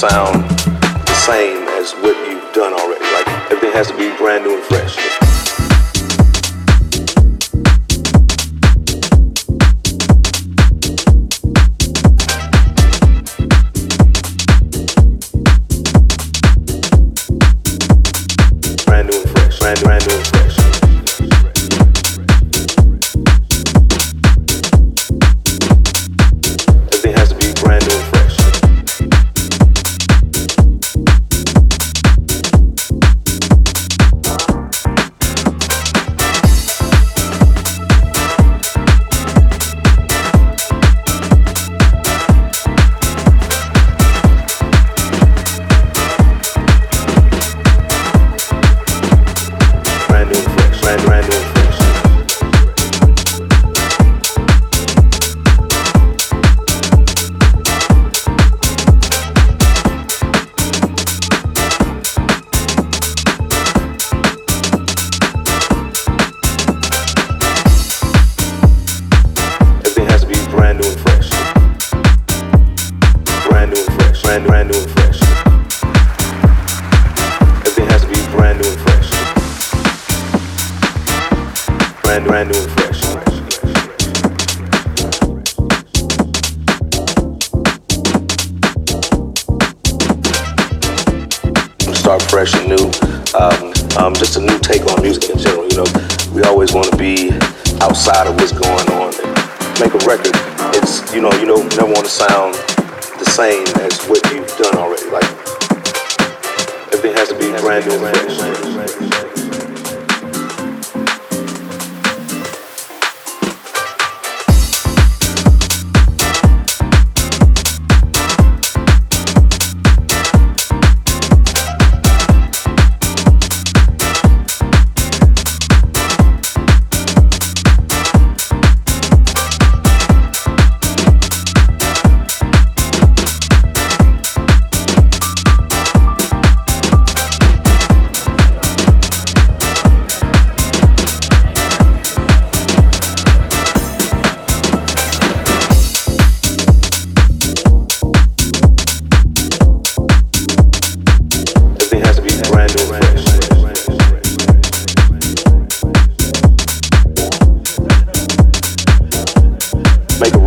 sound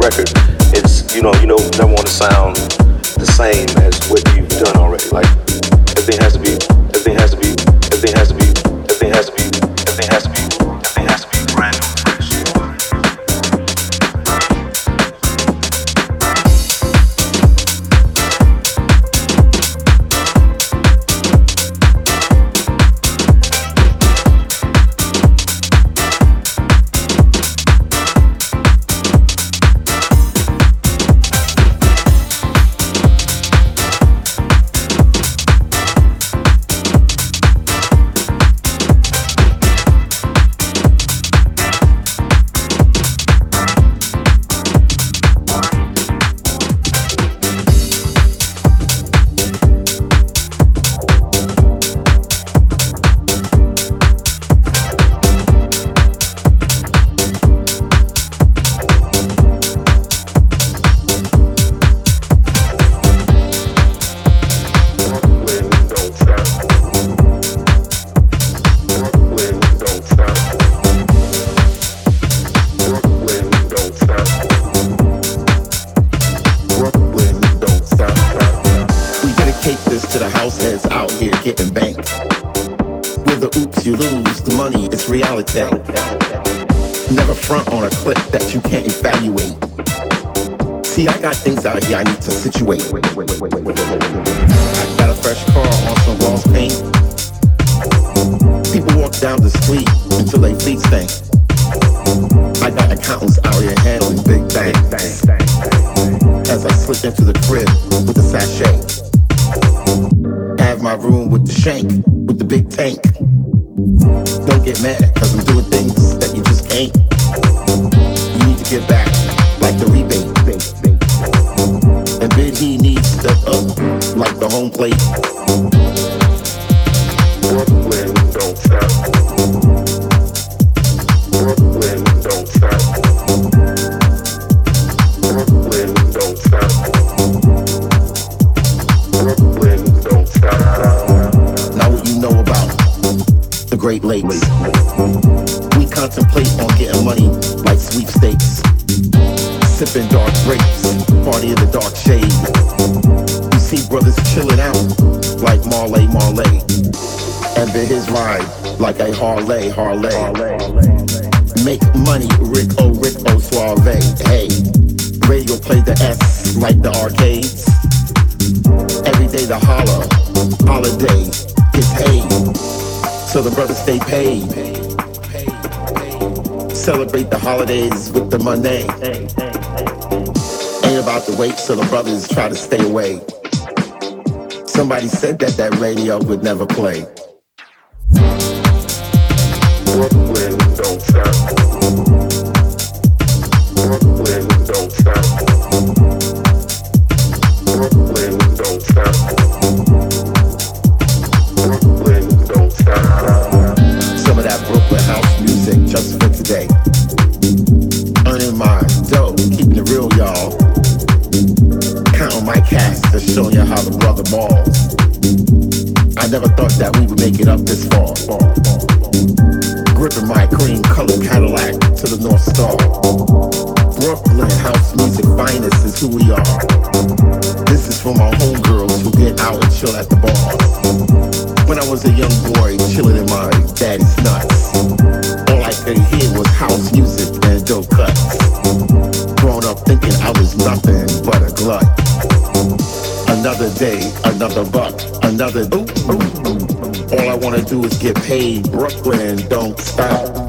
record, it's you know you know never want to sound the same as what you've done already. Like everything has to be, everything has to be, everything has to be, everything has to be. Don't get mad, cause I'm doing things that you just ain't. You need to get back, like the rebate. And then he needs to step up, like the home plate. Brooklyn, don't stop. Great Lakes. We contemplate on getting money like sweepstakes. Sipping dark grapes, party in the dark shade. You see brothers chilling out like Marley Marley. And then his ride like a Harley Harley. Make money, Rico Rico Suave. Hey, radio play the S like the arcades. Every day the holler, holiday is paid. So the brothers stay paid. Celebrate the holidays with the money. Ain't about to wait so the brothers try to stay away. Somebody said that that radio would never play. Brooklyn don't. Chill at the bar. When I was a young boy chilling in my daddy's nuts, all I could hear was house music and dope cuts. Grown up thinking I was nothing but a glut. Another day, another buck, another ooh, ooh. All I wanna do is get paid. Brooklyn, don't stop.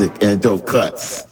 And dope cuts.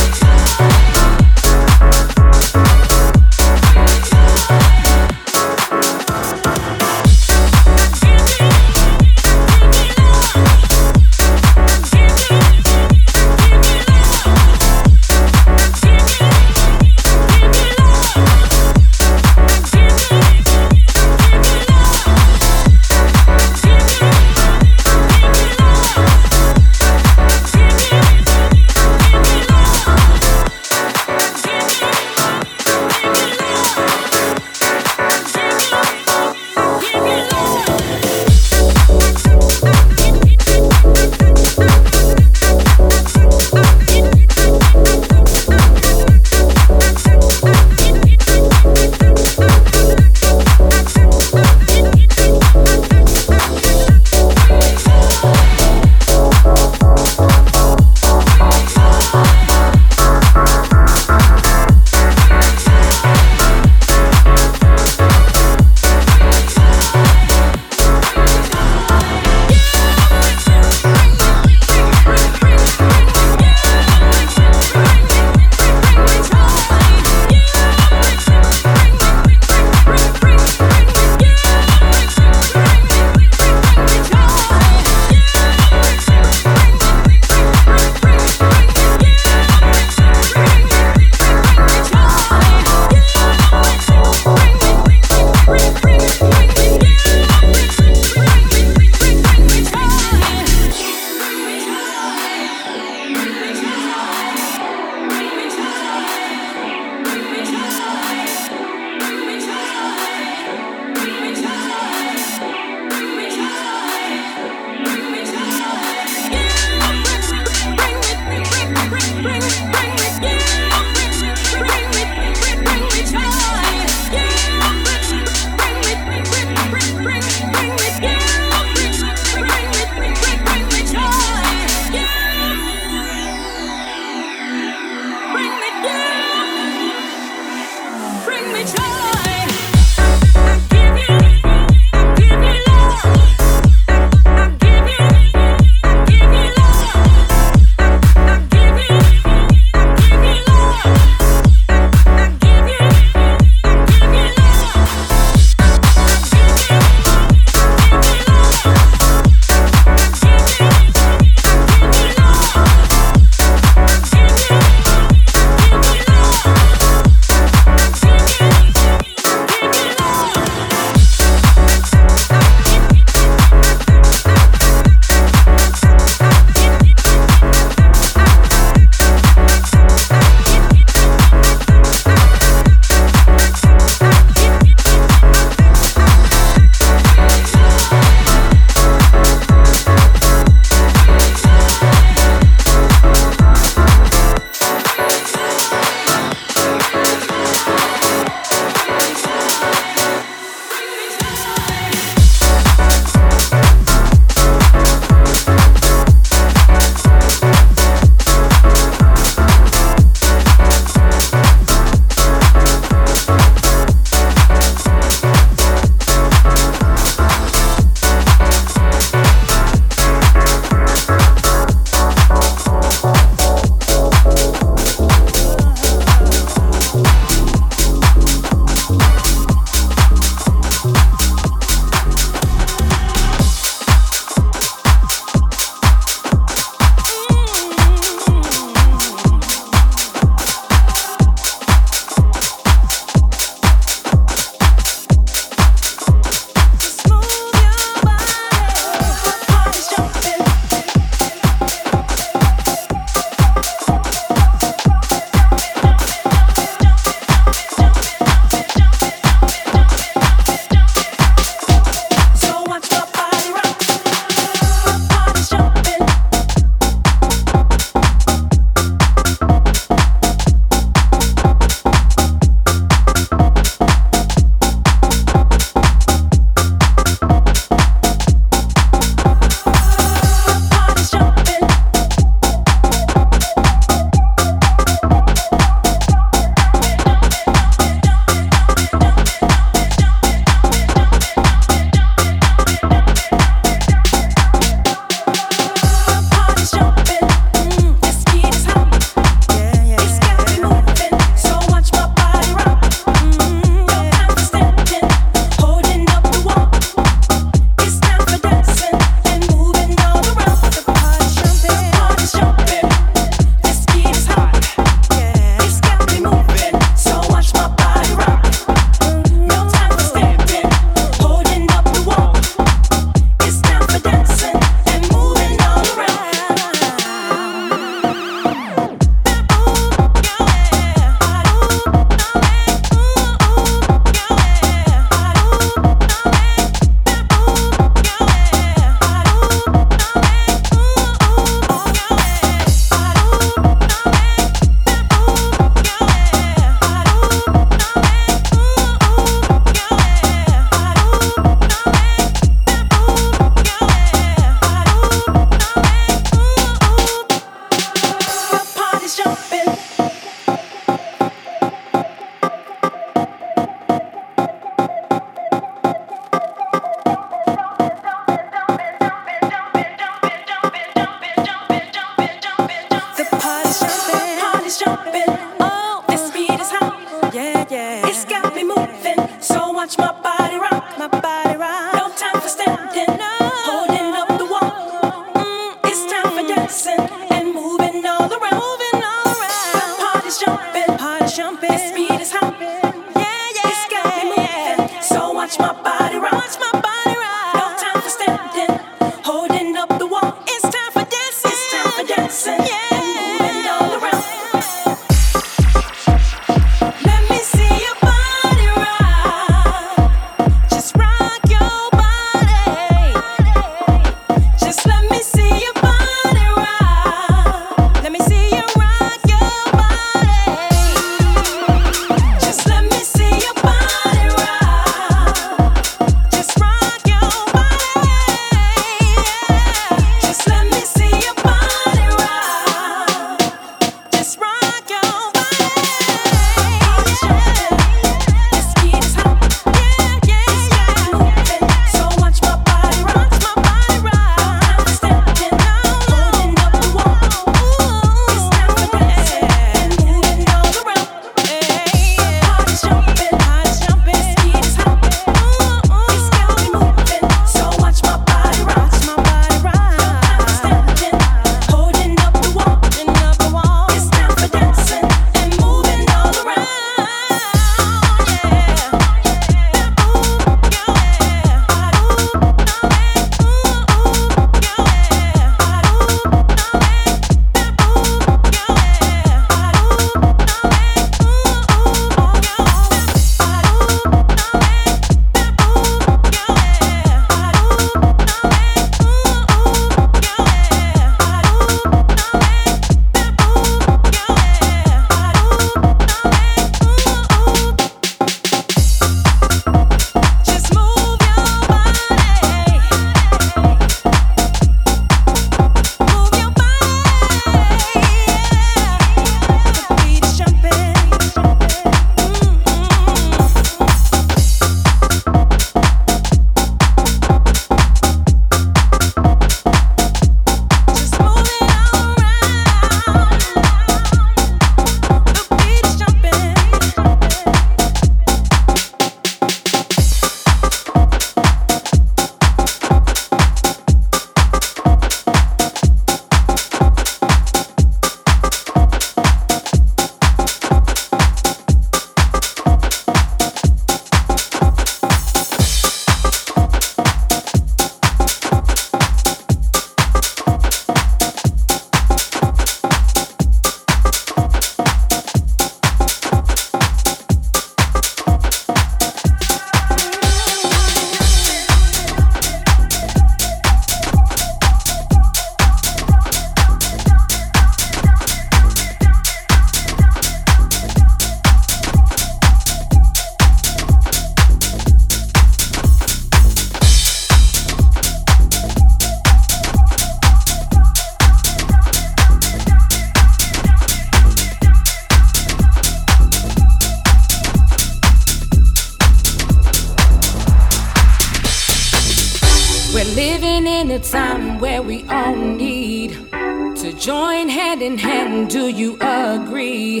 Join hand in hand. Do you agree?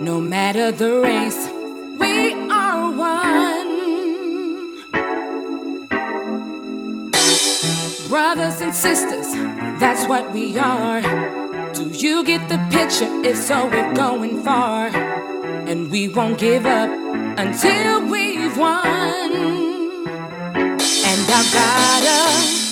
No matter the race, we are one. Brothers and sisters, that's what we are. Do you get the picture? If so, we're going far. And we won't give up until we've won. And I've got a